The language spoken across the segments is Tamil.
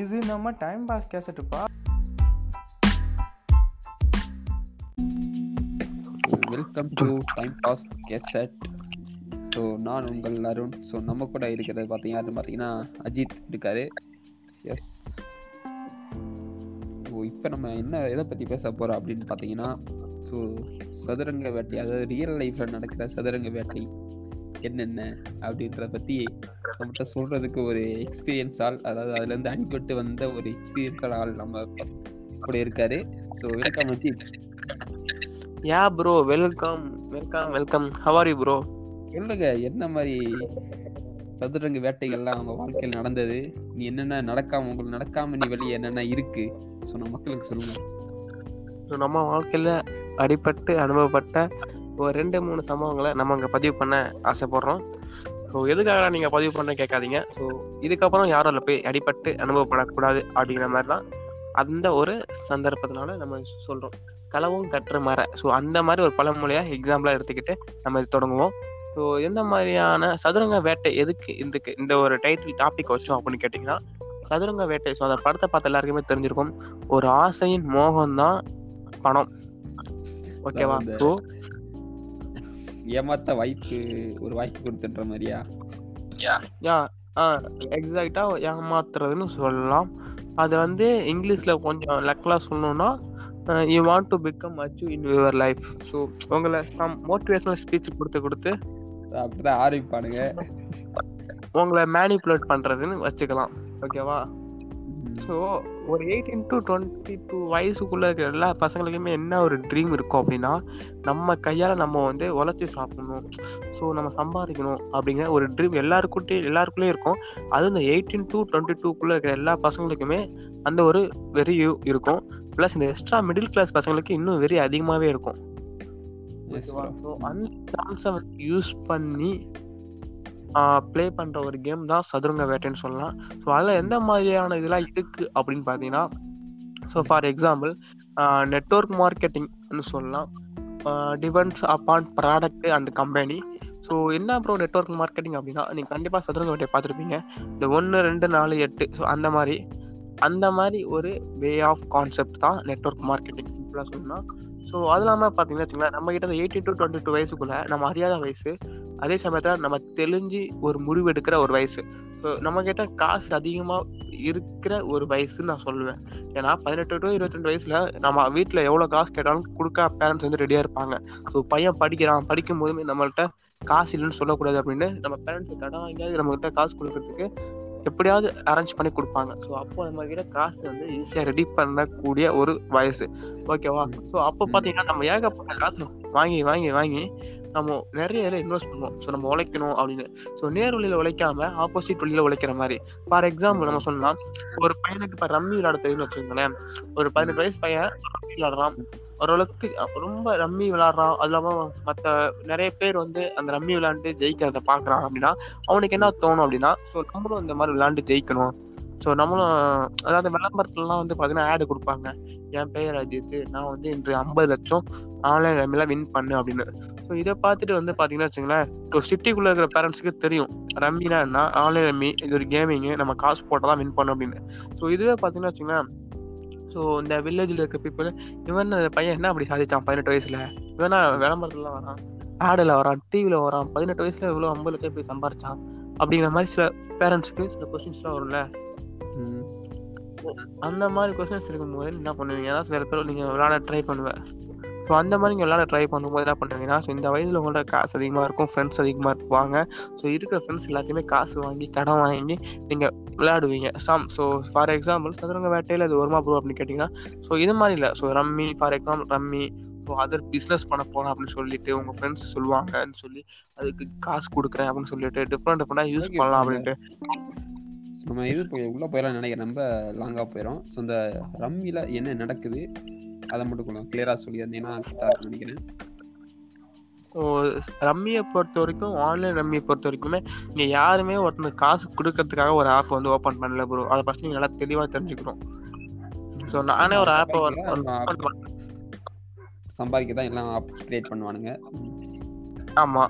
இது நம்ம time pass கேசட்டுப்பா welcome to time pass cassette so நான் உங்கள் அருண். ஸோ நம்ம கூட இருக்கிறது பார்த்தீங்க அது பார்த்தீங்கன்னா அஜித் இருக்காரு. எஸ் ஸோ இப்போ நம்ம என்ன எதை பற்றி பேச போகிறோம் அப்படின்னு பார்த்தீங்கன்னா ஸோ சதுரங்க வேட்டை அதாவது ரியல் லைஃப்பில் நடக்கிற சதுரங்க வேட்டை. என்னென்ன அப்படின்றத பற்றி நம்மகிட்ட சொல்கிறதுக்கு ஒரு எக்ஸ்பீரியன்ஸ் ஆள் அதாவது அதுலேருந்து அடிபட்டு வந்த ஒரு எக்ஸ்பீரியன்ஸால் ஆள் நம்ம கூட இருக்காரு. So welcome ya bro welcome welcome welcome how are you bro சொல்லுங்க என்ன மாதிரி சதுரங்க வேட்டைகள்லாம் அவங்க வாழ்க்கையில் நடந்தது? நீ என்னென்ன நடக்காம உங்களுக்கு நடக்காம நீ வெளியே என்னென்ன இருக்கு? சொன்ன மக்களுக்கு சொல்லுங்க. நம்ம வாழ்க்கையில் அடிபட்டு அனுபவப்பட்ட ஒரு ரெண்டு மூணு சம்பவங்களை நம்ம அங்கே பதிவு பண்ண ஆசைப்படுறோம். ஸோ எதுக்காக நீங்கள் பதிவு பண்ண கேட்காதீங்க. ஸோ இதுக்கப்புறம் யாரும் அதில் போய் அடிபட்டு அனுபவப்படக்கூடாது அப்படிங்கிற மாதிரி தான் அந்த ஒரு சந்தர்ப்பத்தினால நம்ம சொல்கிறோம் களவும் கற்று மர ஸோ அந்த மாதிரி ஒரு பழமொழியாக எக்ஸாம்பிளாக எடுத்துக்கிட்டு நம்ம இது தொடங்குவோம். ஸோ எந்த மாதிரியான சதுரங்க வேட்டை எதுக்கு இதுக்கு இந்த ஒரு டைட்டில் டாபிக் வச்சோம் அப்படின்னு கேட்டிங்கன்னா சதுரங்க வேட்டை. ஸோ அந்த படத்தை பார்த்த எல்லாருக்குமே தெரிஞ்சிருக்கும். ஒரு ஆசையின் மோகம் தான் பணம் ஓகேவா ஸோ ஏமாத்த வாய்ப்பு ஒரு வாய்ப்பு கொடுத்துன்ற மாதிரியா? யா. ஆ எக்ஸாக்டாக ஏமாத்துறதுன்னு சொல்லலாம். அது வந்து இங்கிலீஷில் கொஞ்சம் லெக்கலாக சொல்லணும்னா you want to become achieve in your life so உங்களை சம் மோட்டிவேஷனல் ஸ்பீச் கொடுத்து கொடுத்து அப்படிதான் ஆரம்பிப்பானுங்க. உங்களை மேனிப்புலேட் பண்ணுறதுன்னு வச்சுக்கலாம். ஓகேவா. ஸோ ஒரு எயிட்டீன் டு டுவெண்ட்டி டூ வயசுக்குள்ளே இருக்கிற எல்லா பசங்களுக்குமே என்ன ஒரு ட்ரீம் இருக்கும் அப்படின்னா நம்ம கையால் நம்ம வந்து உழைச்சி சாப்பிடணும். ஸோ நம்ம சம்பாதிக்கணும் அப்படிங்கிற ஒரு ட்ரீம் எல்லாருக்கிட்டே எல்லாருக்குள்ளேயும் இருக்கும். அது இந்த எயிட்டீன் டு டுவெண்ட்டி டூக்குள்ளே இருக்கிற எல்லா பசங்களுக்குமே அந்த ஒரு வெறி இருக்கும். ப்ளஸ் இந்த எக்ஸ்ட்ரா மிடில் கிளாஸ் பசங்களுக்கு இன்னும் வெறி அதிகமாகவே இருக்கும். அந்த சான்ஸை யூஸ் பண்ணி ப்ளே பண்ணுற ஒரு கேம் தான் சதுரங்க வேட்டைன்னு சொல்லலாம். ஸோ அதில் எந்த மாதிரியான இதெல்லாம் இருக்குது அப்படின்னு பார்த்தீங்கன்னா ஸோ ஃபார் எக்ஸாம்பிள் நெட்ஒர்க் மார்க்கெட்டிங்னு சொல்லலாம். Depends upon product and company so என்ன ப்ரோ நெட்ஒர்க் மார்க்கெட்டிங் அப்படின்னா நீங்கள் கண்டிப்பாக சதுரங்க வேட்டையை பார்த்துருப்பீங்க. இந்த ஒன்று ரெண்டு நாலு எட்டு ஸோ அந்த மாதிரி அந்த மாதிரி ஒரு வே ஆஃப் கான்செப்ட் தான் நெட்ஒர்க் மார்க்கெட்டிங் சிம்பிளாக சொல்லணும்னா ஸோ அது இல்லாமல் பார்த்தீங்கன்னா வச்சுங்களேன் நம்ம கிட்ட எயிட்டீன் டு டுவெண்ட்டி டூ வயசுக்குள்ள நம்ம அறியாத வயசு அதே சமயத்தில் நம்ம தெளிஞ்சு ஒரு முடிவு எடுக்கிற ஒரு வயசு. ஸோ நம்ம கிட்ட காசு அதிகமாக இருக்கிற ஒரு வயசுன்னு நான் சொல்லுவேன். ஏன்னா பதினெட்டு டு இருபத்தெண்டு வயசுல நம்ம வீட்டில் எவ்வளோ காசு கேட்டாலும் கொடுக்க பேரண்ட்ஸ் வந்து ரெடியாக இருப்பாங்க. ஸோ பையன் படிக்கிறான் படிக்கும் போதுமே நம்மள்கிட்ட காசு இல்லைன்னு சொல்லக்கூடாது அப்படின்னு நம்ம பேரண்ட்ஸ் கடன் வாங்கியாவது நம்மகிட்ட காசு கொடுக்கறதுக்கு எப்படியாவது அரேஞ்ச் பண்ணி கொடுப்பாங்க. ஸோ அப்போ நம்ம கிட்ட காசு வந்து ஈஸியாக ரெடி பண்ணக்கூடிய ஒரு வயசு. ஓகேவா ஸோ அப்போ பார்த்தீங்கன்னா நம்ம ஏகப்பட்ட காசு வாங்கி வாங்கி வாங்கி நம்ம நிறைய இதில் இன்வெஸ்ட் பண்ணுவோம். ஸோ நம்ம உழைக்கணும் அப்படின்னு. ஸோ நேர் வழியில் உழைக்காம ஆப்போசிட் வழியில் உழைக்கிற மாதிரி. ஃபார் எக்ஸாம்பிள் நம்ம சொல்லலாம் ஒரு பையனுக்கு இப்போ ரம்மி விளையாட தெரியும்னு வச்சுக்கோங்களேன். ஒரு பதினெட்டு வயசு பையன் ரம்மி விளையாடுறான் ஓரளவுக்கு ரொம்ப ரம்மி விளாட்றான் அது இல்லாமல் மற்ற நிறைய பேர் வந்து அந்த ரம்மி விளாண்டு ஜெயிக்கிறத பார்க்குறான் அப்படின்னா அவனுக்கு என்ன தோணும் அப்படின்னா ஸோ நம்மளும் இந்த மாதிரி விளாண்டு ஜெயிக்கணும். ஸோ நம்மளும் அதாவது விளம்பரத்துலலாம் வந்து பார்த்தீங்கன்னா ஆடு கொடுப்பாங்க. என் பெயர் அஜித் நான் வந்து இன்று ஐம்பது லட்சம் ஆன்லைன் ரம்மியில் வின் பண்ணு அப்படின்னு. ஸோ இதை பார்த்துட்டு வந்து பார்த்தீங்கன்னா வச்சுங்களேன் இப்போ சிட்டிக்குள்ளே இருக்கிற பேரண்ட்ஸுக்கு தெரியும் ரம்மினா என்ன ஆன்லைன் ரம்மி இது ஒரு கேமிங்கு நம்ம காசு போட்டால் தான் வின் பண்ணும் அப்படின்னு. ஸோ இதுவே பார்த்தீங்கன்னா வச்சுங்களேன் ஸோ இந்த வில்லேஜில் இருக்க பீப்புள் இவன் பையன் என்ன அப்படி சாதிச்சான் பதினெட்டு வயசில்? இவனா விளம்பரத்துலாம் வரான். ஆடில் வரான் டிவியில் வரான். பதினெட்டு வயசில் இவ்வளோ ஐம்பது லட்சம் இப்படி சம்பாரிச்சான். அப்படிங்கிற மாதிரி சில பேரண்ட்ஸ்க்கு சில கொஸ்டின்ஸ்லாம் வரும்ல. அந்த மாதிரி கொஸ்டின்ஸ் இருக்கும்போது என்ன பண்ணுவீங்க? ஏதாவது சில பேர் நீங்கள் விளையாட ட்ரை பண்ணுவேன் ஸோ அந்த மாதிரி நீங்கள் விளையாட ட்ரை பண்ணும்போது என்ன பண்ணுவீங்கன்னா ஸோ இந்த வயதில் உங்கள்ட்ட காசு அதிகமாக இருக்கும் ஃப்ரெண்ட்ஸ் அதிகமாக இருப்பாங்க. ஸோ இருக்கிற ஃப்ரெண்ட்ஸ் எல்லாத்தையுமே காசு வாங்கி கடன் வாங்கி நீங்கள் விளையாடுவீங்க. சம் ஸோ ஃபார் எக்ஸாம்பிள் சதுரங்க வேட்டையில் அது வருமா ப்ரோ அப்படின்னு கேட்டிங்கன்னா ஸோ இது மாதிரி இல்லை. So rummy for example rummy so other business பண்ண போகிறேன் அப்படின்னு சொல்லிட்டு உங்கள் ஃப்ரெண்ட்ஸ் சொல்லுவாங்கன்னு சொல்லி அதுக்கு காசு கொடுக்குறேன் அப்படின்னு சொல்லிட்டு டிஃப்ரெண்ட் டிஃப்ரெண்டாக யூஸ் பண்ணலாம். அப்படின்ட்டு. நம்ம இது போய் உள்ள போயிடலாம் நினைக்கிறேன். ரொம்ப லாங்கா போயிடும் ஸோ இந்த ரம்மில என்ன நடக்குது? அதை மட்டும் கொஞ்சம் கிளியரா சொல்லியிருந்தீங்கன்னா நினைக்கிறேன். ரம்மியை பொறுத்த வரைக்கும் ஆன்லைன் ரம்மியை பொறுத்த வரைக்குமே இங்கே யாருமே ஒருத்தனுக்கு காசு கொடுக்கறதுக்காக ஒரு ஆப் வந்து ஓப்பன் பண்ணல ப்ரோ அதை ஃபஸ்ட் நீங்கள் நல்லா தெளிவாக தெரிஞ்சுக்கணும். ஸோ நானே ஒரு ஆப்பை சம்பாதிக்க தான் எல்லாம் கிரியேட் பண்ணுவானுங்க. ஆமா.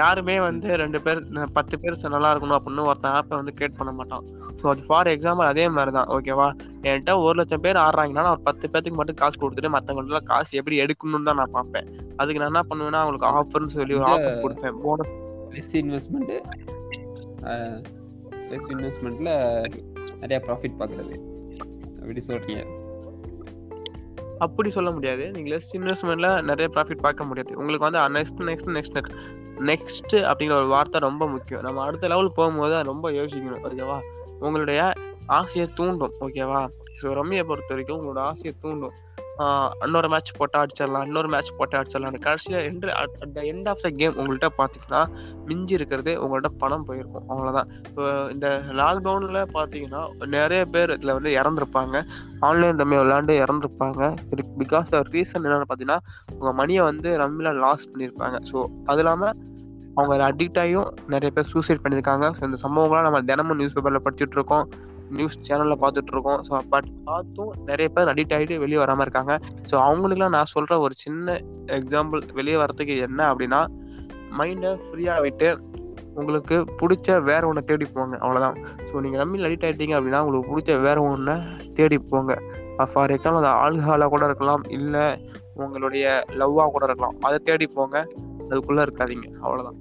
யாருமே வந்து ரெண்டு பேர் பத்து பேர் நல்லா இருக்கணும் அப்படின்னு ஒருத்தன் ஆப்பை வந்து கிரியேட் பண்ண மாட்டான். ஸோ அது ஃபார் எக்ஸாம்பிள் அதே மாதிரி தான் ஓகேவா என்கிட்ட ஒரு லட்சம் பேர் ஆடுறாங்கன்னா நான் ஒரு பத்து பேர்த்துக்கு மட்டும் காசு கொடுத்துட்டு மற்றவங்கள்ட்ட காசு எப்படி எடுக்கணும்னு தான் நான் பார்ப்பேன். அதுக்கு நான் என்ன பண்ணுவேன்னா அவங்களுக்கு ஆஃபர்னு சொல்லி ஒரு ஆஃபர் கொடுப்பேன். போனஸ் லெஸ் இன்வெஸ்ட்மெண்ட்டு லெஸ் இன்வெஸ்ட்மெண்ட்டில் நிறைய ப்ராஃபிட் பார்க்குறது. அப்படி சொல்கிறீங்க அப்படி சொல்ல முடியாது. நீங்கள் லெஸ் இன்வெஸ்ட்மெண்ட்ல நிறைய ப்ராஃபிட் பார்க்க முடியாது. உங்களுக்கு வந்து நெக்ஸ்ட் நெக்ஸ்ட் நெக்ஸ்ட் நெக்ஸ்ட் அப்படிங்கிற ஒரு வார்த்தை ரொம்ப முக்கியம். நம்ம அடுத்த லெவல் போகும்போது ரொம்ப யோசிக்கணும். ஓகேவா உங்களுடைய ஆசையை தூண்டும். ஓகேவா ஸோ ரம்மியை பொறுத்த வரைக்கும் உங்களோட ஆசையை தூண்டும். இன்னொரு மேட்ச் போட்டால் அடிச்சிடலாம் இன்னொரு மேட்ச் போட்டால் அடிச்சிடலாம் கடைசியில் end at the end of the game உங்கள்கிட்ட பார்த்தீங்கன்னா மிஞ்சி இருக்கிறது உங்கள்கிட்ட பணம் போயிருக்கும் அவ்வளோதான் இப்போ இந்த லாக்டவுனில் பார்த்தீங்கன்னா நிறைய பேர் இதில் வந்து இறந்துருப்பாங்க ஆன்லைன் ரம்மி விளாண்டு இறந்துருப்பாங்க. பிகாஸ் ரீசன் என்னென்னு பார்த்தீங்கன்னா உங்கள் மணியை வந்து ரம்மியில் லாஸ் பண்ணியிருப்பாங்க. ஸோ அது இல்லாமல் அவங்க அதில் அடிக்ட் ஆகியும் நிறைய பேர் சூசைட் பண்ணியிருக்காங்க. ஸோ இந்த சம்பவங்கள்லாம் நம்ம தினமும் நியூஸ் பேப்பரில் படிச்சுட்ருக்கோம் நியூஸ் சேனலில் பார்த்துட்டு இருக்கோம் ஸோ பட் பார்த்தும் நிறைய பேர் அடிக்ட் ஆகிட்டு வெளியே வராமல் இருக்காங்க. ஸோ அவங்களுக்குலாம் நான் சொல்கிற ஒரு சின்ன எக்ஸாம்பிள் வெளியே வரதுக்கு என்ன அப்படின்னா மைண்டை ஃப்ரீயாக விட்டு உங்களுக்கு பிடிச்ச வேற ஒன்றை தேடி போங்க. அவ்வளோதான் ஸோ நீங்கள் ரம்மியில் அடிக்ட் ஆகிட்டீங்க அப்படின்னா உங்களுக்கு பிடிச்ச வேற ஒன்றை தேடி போங்க. ஃபார் எக்ஸாம்பிள் அது ஆல்கஹாலாக கூட இருக்கலாம். இல்லை உங்களுடைய லவ்வாக கூட இருக்கலாம். அதை தேடி போங்க. அதுக்குள்ளே இருக்காதீங்க. அவ்வளோதான்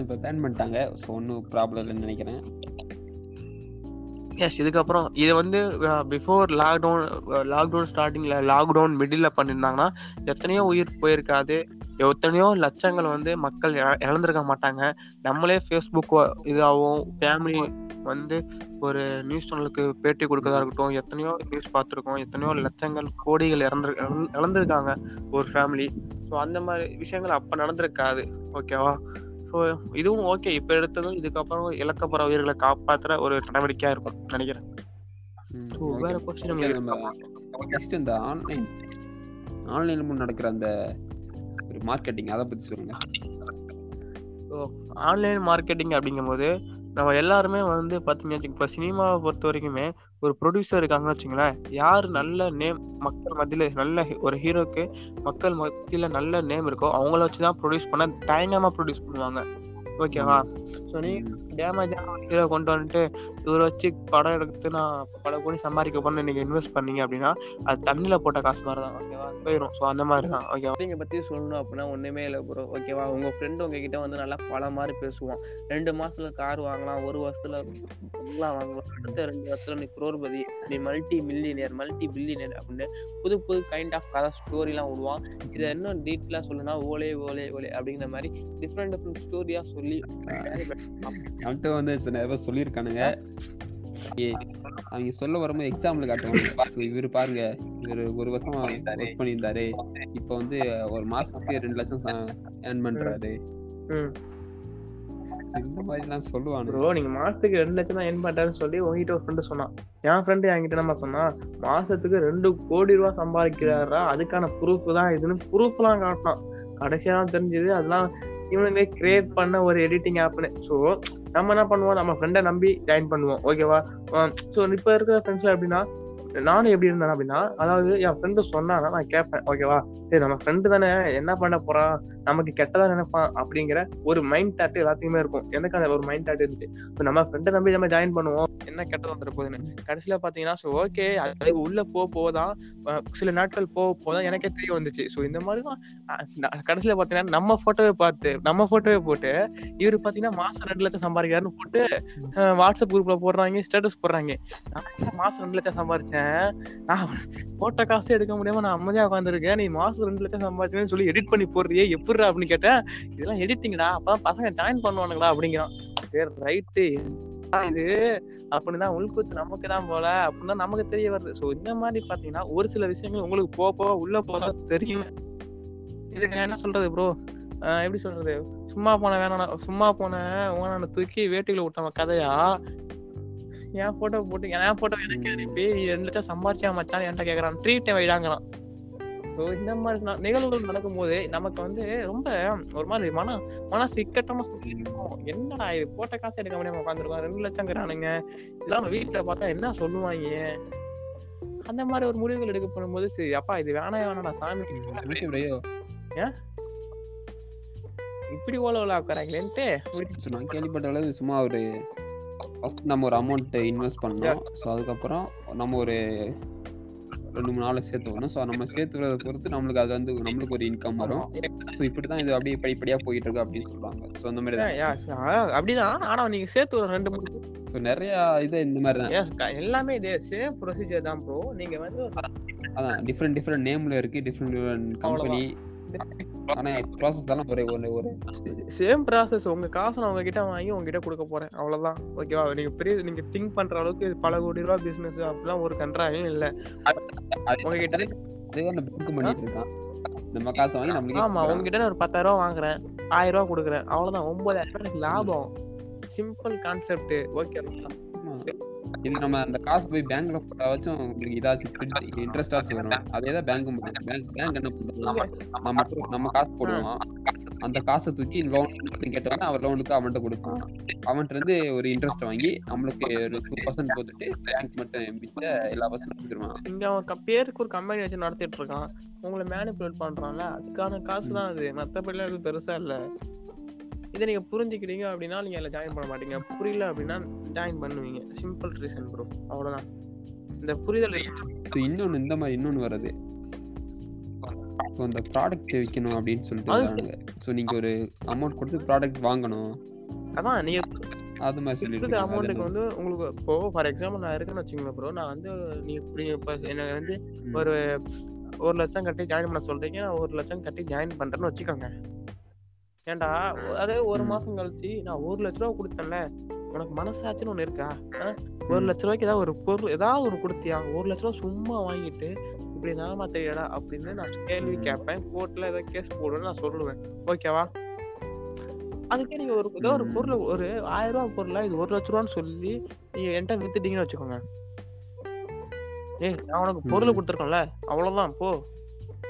இப்போ பேன் பண்ணிட்டாங்க. ஸோ ஒன்றும் ப்ராப்ளம் இல்லைன்னு நினைக்கிறேன். எஸ் இதுக்கப்புறம் இது வந்து பிஃபோர் லாக்டவுன் லாக்டவுன் ஸ்டார்டிங்கில் லாக்டவுன் மிடில் பண்ணியிருந்தாங்கன்னா எத்தனையோ உயிர் போயிருக்காது. எத்தனையோ லட்சங்கள் வந்து மக்கள் இழந்திருக்க மாட்டாங்க. நம்மளே ஃபேஸ்புக் இதாகவும் ஃபேமிலி வந்து ஒரு நியூஸ் சேனலுக்கு பேட்டி கொடுக்கறதா இருக்கட்டும் எத்தனையோ நியூஸ் பார்த்துருக்கோம் எத்தனையோ லட்சங்கள் கோடிகள் இறந்து இழந்திருக்காங்க ஒரு ஃபேமிலி ஸோ அந்த மாதிரி விஷயங்கள் அப்போ நடந்திருக்காது. ஓகேவா ஸோ இதுவும் ஓகே இப்போ எடுத்ததும் இதுக்கப்புறம் இழக்கப்படுற உயிர்களை காப்பாற்றுற ஒரு நடவடிக்கையாக இருக்கும் நினைக்கிறேன். ஸோ வேற கொஸ்டின் இந்த ஆன்லைன் ஆன்லைன் நடக்கிற அந்த ஒரு மார்க்கெட்டிங் அதை பற்றி சொல்லுங்க. ஆன்லைன் மார்க்கெட்டிங் அப்படிங்கும்போது நம்ம எல்லாருமே வந்து பார்த்தீங்கன்னா இப்போ சினிமாவை பொறுத்த வரைக்குமே ஒரு ப்ரொடியூசர் இருக்காங்கன்னு வச்சுங்களேன் யார் நல்ல நேம் மக்கள் மத்தியில் நல்ல ஒரு ஹீரோக்கு மக்கள் மத்தியில் நல்ல நேம் இருக்கோ அவங்கள வச்சு தான் ப்ரொடியூஸ் பண்ண தயங்காமல் ப்ரொடியூஸ் பண்ணுவாங்க. ஓகேவா ஸோ நீ டேமேஜ் ஒரு கொண்டு வந்துட்டு இவரை வச்சு படம் எடுத்து நான் பல கோடி சம்பாதிக்க போறேன்னு நீங்கள் இன்வெஸ்ட் பண்ணீங்க அப்படின்னா அது தண்ணியில் போட்ட காசு மாதிரி தான் ஓகேவா போயிடும் ஸோ அந்த மாதிரி தான் ஓகேவா நீங்கள் பற்றி சொல்லணும் அப்படின்னா ஒன்றுமே இல்லை ப்ரோ ஓகேவா உங்கள் ஃப்ரெண்டு உங்ககிட்ட வந்து நல்லா பல மாதிரி பேசுவான். ரெண்டு மாதத்தில் கார் வாங்கலாம் ஒரு வருஷத்துல பங்களா வாங்கலாம். அடுத்த ரெண்டு வருஷத்துல நீ குரோர்பதி நீ மல்டி மில்லியனியர் மல்டி பில்லியனியர் அப்படின்னு புது புது கைண்ட் ஆஃப் கதை ஸ்டோரிலாம் விடுவான். இதை இன்னும் டீட்டெயிலாக சொல்லணும்னா ஓலே ஓலே ஓலே அப்படிங்கிற மாதிரி டிஃப்ரெண்ட் டிஃப்ரெண்ட் ஸ்டோரியாக சொல்லி அவன்கிட்ட வந்து நிறைய சொல்லியிருக்கானுங்க. அவங்க சொல்ல வரும்போது எக்ஸாம்பிள் காட்டுவாங்க. இவர் பாருங்க. இவர் ஒரு வருஷம் ஒர்க் பண்ணியிருந்தாரு. இப்போ வந்து ஒரு மாசத்துக்கு ரெண்டு லட்சம் ஏர்ன் பண்றாரு. இந்த மாதிரிலாம் ப்ரோ நீங்க மாசத்துக்கு ரெண்டு லட்சம் தான் என் பண்றாருன்னு சொல்லி உங்ககிட்ட ஒரு ஃப்ரெண்டு சொன்னான். என் ஃப்ரெண்டு என்கிட்ட நம்ம சொன்னா மாசத்துக்கு ரெண்டு கோடி ரூபாய் சம்பாதிக்கிறாரா? அதுக்கான ப்ரூஃப் தான் இதுன்னு ப்ரூஃப்லாம் காட்டினான். கடைசியா தெரிஞ்சது. அதெல்லாம் இவனுங்க கிரியேட் பண்ண ஒரு எடிட்டிங் ஆப்னு ஸோ நம்ம என்ன பண்ணுவோம்? நம்ம ஃப்ரெண்டை நம்பி ஜாயின் பண்ணுவோம். ஓகேவா ஸோ இப்போ இருக்கிற ஃப்ரெண்ட்ஸ் அப்படின்னா நானும் எப்படி இருந்தேன் அப்படின்னா அதாவது என் ஃப்ரெண்டு சொன்னானா நான் கேட்பேன் ஓகேவா சரி நம்ம ஃப்ரெண்டு தானே என்ன பண்ண போறான்? நமக்கு கெட்டதா நினைப்பான்? அப்படிங்கிற ஒரு மைண்ட் தாட் எல்லாத்தையுமே இருக்கும். எனக்கு அந்த ஒரு மைண்ட் தாட் இருந்துச்சு. ஸோ நம்ம ஃப்ரெண்டை நம்பி நம்ம ஜாயின் பண்ணுவோம். என்ன கெட்டது வந்துட போகுதுன்னு. கடைசியில பாத்தீங்கன்னா ஸோ ஓகே அது உள்ள போக போதான் சில நாட்கள் போக போதான் எனக்கே தெரிய வந்துச்சு. ஸோ இந்த மாதிரி தான் கடைசியில பாத்தீங்கன்னா நம்ம போட்டோவை பார்த்து நம்ம போட்டோவை போட்டு இவர் பாத்தீங்கன்னா மாசம் ரெண்டு லட்சம் சம்பாதிக்கிறாருன்னு போட்டு வாட்ஸ்அப் குரூப்ல போடுறாங்க ஸ்டேட்டஸ் போடுறாங்க. நான் மாசம் ரெண்டு லட்சம் சம்பாதிச்சேன் நான் போட்ட காசு எடுக்க முடியாம நான் அம்மதியா உட்காந்துருக்கேன் நீ மாசம் ரெண்டு லட்சம் சம்பாதிச்சேன்னு சொல்லி எடிட் பண்ணி போடுறியே எப்படிடா அப்படின்னு கேட்டேன். இதெல்லாம் எடிட்டிங்கடா அப்பதான் பசங்க ஜாயின் பண்ணுவானுங்களா அப்படிங்கிறான். சரி ரைட்டு இது? அப்படின்னு தான் உள்குத்து நமக்கு தான் போல. அப்படின்னு தான் நமக்கு தெரிய வருது. ஸோ இந்த மாதிரி பாத்தீங்கன்னா ஒரு சில விஷயங்கள் உங்களுக்கு போக போக உள்ள போக தெரியும். இதுக்கு நான் என்ன சொல்றது ப்ரோ எப்படி சொல்றது? சும்மா போன வேணாம். சும்மா போன ஓனான தூக்கி வேட்டுகளை விட்டவன் கதையா? என் போட்டோ போட்டு என் போட்டோ எனக்கு அனுப்பி ரெண்டு லட்சம் சம்பாரிச்சா மச்சான் என்கிட்ட கேக்குறான். ட்ரீட் வைடாங்கிறான் ஸோ இந்த மாதிரி நிகழ்வுகள் நடக்கும்போது நமக்கு வந்து ரொம்ப ஒரு மாதிரி மன மனசு இக்கட்டமா சொல்லி இருக்கும். என்னடா இது? போட்ட காசு எடுக்க முடியாம உட்காந்துருக்கோம் ரெண்டு லட்சங்கிறானுங்க. இதெல்லாம் நம்ம வீட்டுல பார்த்தா என்ன சொல்லுவாங்க? அந்த மாதிரி ஒரு முடிவுகள் எடுக்க போகும்போது சரி அப்பா இது வேணாம் வேணாடா சாமி ஏன்? இப்படி ஓல ஓல உட்காராங்களேன்ட்டு. So, நான் கேள்விப்பட்ட அளவு சும்மா ஒரு ஃபர்ஸ்ட் நம்ம ஒரு அமௌண்ட் இன்வெஸ்ட் பண்ணோம். ஸோ அதுக்கப்புறம் நம்ம ஒரு ரெண்டு மூணு நாள் சேர்த்து வரணும் ஸோ நம்ம சேர்த்து வரதை பொறுத்து நம்மளுக்கு அது வந்து நம்மளுக்கு ஒரு இன்கம் வரும். ஸோ இப்படி தான் இது அப்படியே படிப்படியா போயிட்டு இருக்கு அப்படின்னு சொல்றாங்க ஸோ அந்த மாதிரி தான். அப்படிதான். ஆனா நீங்க சேர்த்து ஒரு ரெண்டு மூணு ஸோ நிறைய இது இந்த மாதிரி தான். எல்லாமே இதே சேம் ப்ரொசீஜர் தான் ப்ரோ நீங்க வந்து அதான் டிஃப்ரெண்ட் டிஃப்ரெண்ட் நேம்ல இருக்கு டிஃப்ரெண்ட் டிஃப்ரெண்ட் கம்பெனி ஆனா ப்ராசஸ் எல்லாம் ஒரே ஒரே ஒரு. சேம் ப்ராசஸ் உங்க காசை நான் உங்ககிட்ட வாங்கி உங்ககிட்ட கொடுக்க போறேன். அவ்வளவுதான். ஓகேவா நீங்க பெரிய நீங்க திங்க் பண்ற அளவுக்கு இது பல கோடி ரூபா பிசினஸ் அப்படிலாம் ஒரு கன்றாயும் இல்ல. உங்ககிட்ட பண்ணிட்டு இருக்கான். நம்ம காசை வாங்கி நம்மளுக்கு ஆமா உங்ககிட்ட நான் ஒரு பத்தாயிரம் ரூபா வாங்குறேன். ஆயிரம் ரூபா கொடுக்குறேன். அவ்வளவுதான். ஒன்பதாயிரம் ரூபாய் லாபம். சிம்பிள் கான்செப்ட் ஓகே இது நம்ம அந்த காசு போய் பேங்க்ல போட்டாச்சும் உங்களுக்கு இதாச்சு இன்ட்ரெஸ்ட் ஆச்சு வரும் அதே தான் பேங்க் பேங்க் பேங்க் என்ன பண்ணுவோம் நம்ம நம்ம காசு போடுவோம். அந்த காசை தூக்கி லோன் கேட்டவங்க அவன் லோனுக்கு அவன்கிட்ட கொடுப்பான். அவன்கிட்ட இருந்து ஒரு இன்ட்ரெஸ்ட் வாங்கி நம்மளுக்கு ஒரு டூ பர்சன்ட் போட்டுட்டு பேங்க் மட்டும் மிச்ச எல்லா பர்சன்ட் கொடுத்துருவான் இங்க அவன் பேருக்கு ஒரு கம்பெனி வச்சு நடத்திட்டு இருக்கான். உங்களை மேனிபுலேட் பண்றான்ல அதுக்கான காசு தான் அது. மத்தபடிலாம் எதுவும் பெருசா இல்ல. இதை நீங்க புரிஞ்சுக்கிட்டீங்க அப்படின்னா நீங்க அதில் ஜாயின் பண்ண மாட்டீங்க. புரியல அப்படின்னா ஜாயின் பண்ணுவீங்க. சிம்பிள் ரீசன் ப்ரோ அவ்வளவுதான். இந்த புரிதல் இன்னொன்று இந்த மாதிரி இன்னொன்று வருது. ஸோ அந்த ப்ராடக்ட் விற்கணும் அப்படின்னு சொல்லிட்டு வராங்க. ஸோ நீங்க ஒரு அமௌண்ட் கொடுத்து ப்ராடக்ட் வாங்கணும். அதான் நீங்க அது மாதிரி சொல்லிட்டு அமௌண்ட்டுக்கு வந்து உங்களுக்கு இப்போ ஃபார் எக்ஸாம்பிள் நான் இருக்கேன்னு வச்சுக்கோங்க ப்ரோ நான் வந்து நீங்க நீங்க இப்போ எனக்கு வந்து ஒரு ஒரு லட்சம் கட்டி ஜாயின் பண்ண சொல்றீங்க. நான் ஒரு லட்சம் கட்டி ஜாயின் பண்றேன்னு வச்சுக்கோங்க. ஏன்டா அதே ஒரு. மாசம் கழிச்சு நான் ஒரு லட்ச ரூபா கொடுத்தேன்ல உனக்கு மனசாட்சின்னு ஒண்ணு இருக்கா? ஒரு லட்ச ரூபாய்க்கு ஏதாவது ஒரு பொருள் ஏதாவது ஒரு கொடுத்தியா ஒரு லட்ச ரூபா சும்மா வாங்கிட்டு இப்படி நாம தெரியடா அப்படின்னு நான் கேள்வி. கேட்பேன் கோர்ட்ல ஏதாவது கேஸ் போடுவேன்னு நான் சொல்லுவேன் ஓகேவா அதுக்கே நீங்க ஒரு ஏதோ ஒரு. பொருள் ஒரு ஆயிரம் ரூபாய் பொருளா இது ஒரு லட்ச ரூபான்னு சொல்லி நீங்க என்கிட்ட வித்துட்டீங்கன்னு வச்சுக்கோங்க ஏய் நான் உனக்கு பொருள் ம். கொடுத்துருக்கேன்ல அவ்வளவுதான் போ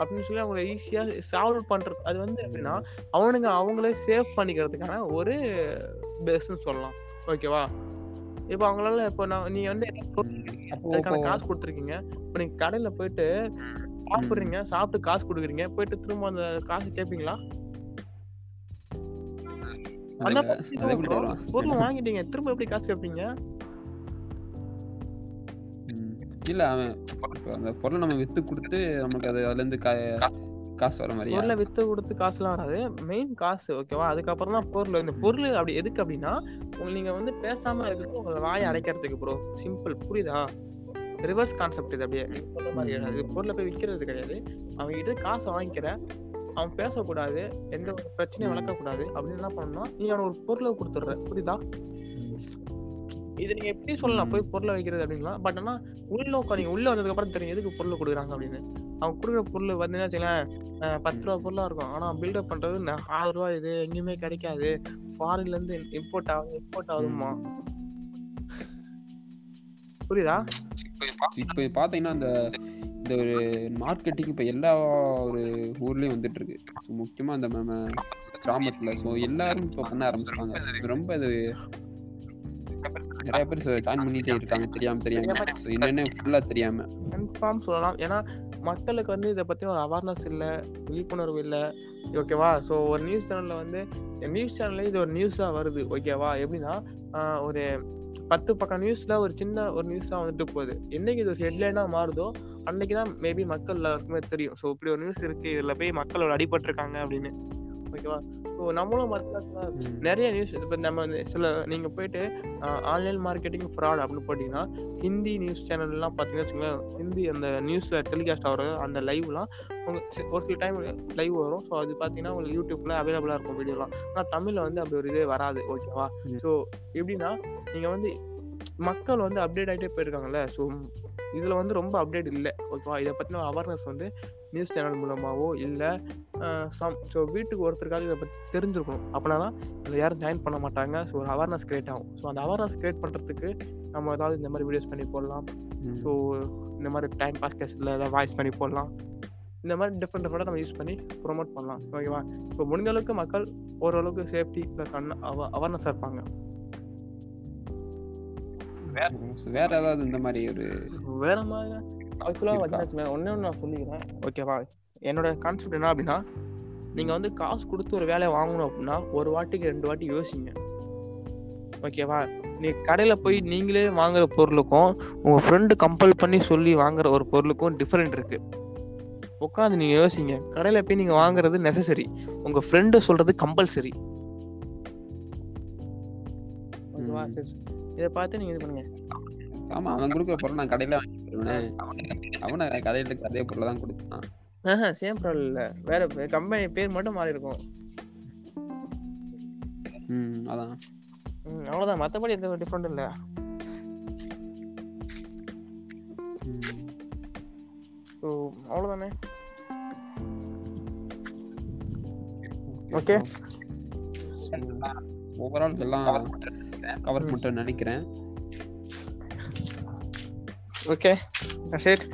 அப்படின்னு சொல்லி அவங்களை ஈஸியா சால்வ் பண்றது. அது வந்து எப்படின்னா அவனுங்க அவங்களே சேவ் பண்ணிக்கிறதுக்கான ஒரு பெஸ்ட்னு சொல்லலாம். ஓகேவா இப்போ அவங்களால இப்போ நான் நீ வந்து அதுக்கான காசு கொடுத்துருக்கீங்க. இப்போ நீங்க கடையில போயிட்டு சாப்பிடுறீங்க சாப்பிட்டு காசு கொடுக்குறீங்க போயிட்டு திரும்ப அந்த காசு கேட்பீங்களா? பொருள் வாங்கிட்டீங்க திரும்ப எப்படி காசு கேட்பீங்க. இல்ல அவன் அந்த பொருளை நம்ம வித்து கொடுத்து நமக்கு அது அதுல இருந்து காசு வர மாதிரியா? பொருளை வித்து கொடுத்து காசுலாம் வராது. மெயின் காசு ஓகேவா அதுக்கப்புறம் தான் பொருள். இந்த பொருள் அப்படி எதுக்கு அப்படின்னா உங்க நீங்க வந்து பேசாம இருக்கிறது உங்களை வாயை அடைக்கிறதுக்கு ப்ரோ சிம்பிள் புரியுதா? ரிவர்ஸ் கான்செப்ட் இது அப்படியே. சொல்ற மாதிரி. கிடையாது பொருளை போய் விற்கிறது கிடையாது. அவங்க கிட்ட காசை வாங்கிக்கிற. அவன் பேசக்கூடாது. எந்த ஒரு பிரச்சனையும். வளர்க்கக்கூடாது. அப்படின்னு என்ன பண்ணணும்னா நீ அவன ஒரு பொருளை கொடுத்துடுற. புரியுதா? இது நீங்க எப்படி சொல்லலாம். போய் பொருளை வைக்கிறது அப்படின்னா பட் ஆனா உள்ள உட்கா- நீங்க உள்ள வந்ததுக்கு அப்புறம் தெரியும் எதுக்கு பொருள் கொடுக்குறாங்க அப்படின்னு. அவங்க கொடுக்குற பொருள் வச்சுக்கலேன், அஹ் பத்து ரூபா பொருளா இருக்கும். ஆனா பில்டப் பண்றது ஆறு ரூபா இது எங்கேயுமே கிடைக்காது. ஃபாரின்ல இருந்து இம்போர்ட் ஆகும் இம்போர்ட் ஆகுமா புரியுதா? இப்போ பாத்தீங்கன்னா இந்த இந்த ஒரு மார்க்கெட்டிங் இப்போ எல்லா ஒரு ஊர்லயும் வந்துட்டு இருக்கு So, முக்கியமா இந்த நம்ம கிராமத்துல. ஸோ எல்லாரும் இப்போ பண்ண ஆரம்பிச்சிட்டாங்க ரொம்ப இது நிறைய பேர் ஜாயின் பண்ணிட்டே இருக்காங்க தெரியாம தெரியாம. என்னன்னு ஃபுல்லா தெரியாம. கன்ஃபார்ம் சொல்லலாம். ஏன்னா மக்களுக்கு வந்து இதை பத்தி ஒரு அவேர்னஸ் இல்ல விழிப்புணர்வு இல்ல. ஓகேவா ஸோ ஒரு நியூஸ் சேனல்ல வந்து நியூஸ் சேனல்ல இது ஒரு நியூஸா வருது. ஓகேவா எப்படின்னா ஒரு பத்து பக்கம் நியூஸ்ல ஒரு சின்ன ஒரு நியூஸா வந்துட்டு போகுது. என்னைக்கு இது ஒரு ஹெட்லைனா மாறுதோ அன்னைக்கு தான் மேபி மக்கள் எல்லாருக்குமே தெரியும். ஸோ இப்படி ஒரு நியூஸ் இருக்கு இதுல போய் மக்களோட அடிபட்டிருக்காங்க அப்படின்னு. ஓகேவா? ஸோ நம்மளும் மற்ற நிறைய நியூஸ் இப்போ நம்ம சில நீங்க போயிட்டு ஆன்லைன் மார்க்கெட்டிங் ஃப்ராட் அப்படின்னு போட்டீங்கன்னா ஹிந்தி நியூஸ் சேனல்லாம் பார்த்தீங்கன்னா வச்சுக்கோங்களேன் ஹிந்தி அந்த நியூஸ்ல டெலிகாஸ்ட் ஆகிறது அந்த லைவ்லாம் உங்க சி- ஒரு சில டைம் லைவ் வரும். ஸோ அது பார்த்தீங்கன்னா உங்களுக்கு யூடியூப்ல அவைலபிளா இருக்கும் வீடியோலாம் ஆனால் தமிழ்ல வந்து அப்படி ஒரு இதே வராது ஓகேவா. ஸோ எப்படின்னா நீங்க வந்து மக்கள் வந்து அப்டேட் ஆகிட்டே போயிருக்காங்கல்ல? ஸோ இதுல வந்து ரொம்ப அப்டேட் இல்லை ஓகேவா? இதை பத்தின அவேர்னஸ் வந்து நியூஸ் சேனல் மூலமாவோ இல்லை சம் ஸோ வீட்டுக்கு ஒருத்தருக்காவது இதை பற்றி தெரிஞ்சிருக்கணும். அப்படின்னா தான் இதில் யாரும் ஜாயின் பண்ண மாட்டாங்க. ஸோ ஒரு அவேர்னஸ் கிரியேட் ஆகும். ஸோ அந்த அவேர்னஸ் கிரியேட் பண்ணுறதுக்கு நம்ம ஏதாவது இந்த மாதிரி வீடியோஸ் பண்ணி போடலாம். ஸோ இந்த மாதிரி டைம் பாஸ் கேஸில் ஏதாவது வாய்ஸ் பண்ணி போடலாம். இந்த மாதிரி டிஃப்ரெண்ட் டிஃப்ரெண்டாக நம்ம யூஸ் பண்ணி ப்ரொமோட் பண்ணலாம். ஓகேவா இப்போ முடிஞ்ச அளவுக்கு மக்கள் ஓரளவுக்கு சேஃப்டி ப்ளஸ் அவேர்னஸ் இருப்பாங்க. So, வேற ஏதாவது இந்த மாதிரி ஒரு வேற மாதிரி ஆக்சுவலாக? வச்சுக்கோங்க. ஒன்றே ஒன்று நான் சொல்லிக்கிறேன் ஓகேவா என்னோட கான்செப்ட் என்ன அப்படின்னா நீங்க வந்து காசு கொடுத்து ஒரு வேலையை வாங்கணும் அப்படின்னா ஒரு வாட்டிக்கு ரெண்டு வாட்டி யோசிங்க. ஓகேவா நீ கடையில போய் நீங்களே வாங்குற பொருளுக்கும் உங்க ஃப்ரெண்டு கம்பல் பண்ணி சொல்லி வாங்குற ஒரு பொருளுக்கும் டிஃபரெண்ட் இருக்கு. உட்காந்து நீங்க யோசிங்க. கடையில போய் நீங்க வாங்குறது நெசசரி உங்க ஃப்ரெண்டு சொல்றது கம்பல்சரி இதை பார்த்து நீங்க இது பண்ணுங்க. ஆமா அவன் கொடுக்குற பொருள் நான் கடையில வாங்கி தருவேன். அவனை கடையில அதே பொருளை தான் கொடுத்தான் ஆஹா சேம் ப்ராப்ளம் இல்ல. வேற கம்பெனி பேர் மட்டும் மாறி இருக்கும். ம் அதான். ம், அவ்வளவுதான். மத்தபடி எந்த டிஃபரெண்ட் இல்ல. ஸோ அவ்வளவுதானே? Okay. ஓவரால் எல்லாம் கவர் மட்டும் நினைக்கிறேன். ஓகே சரி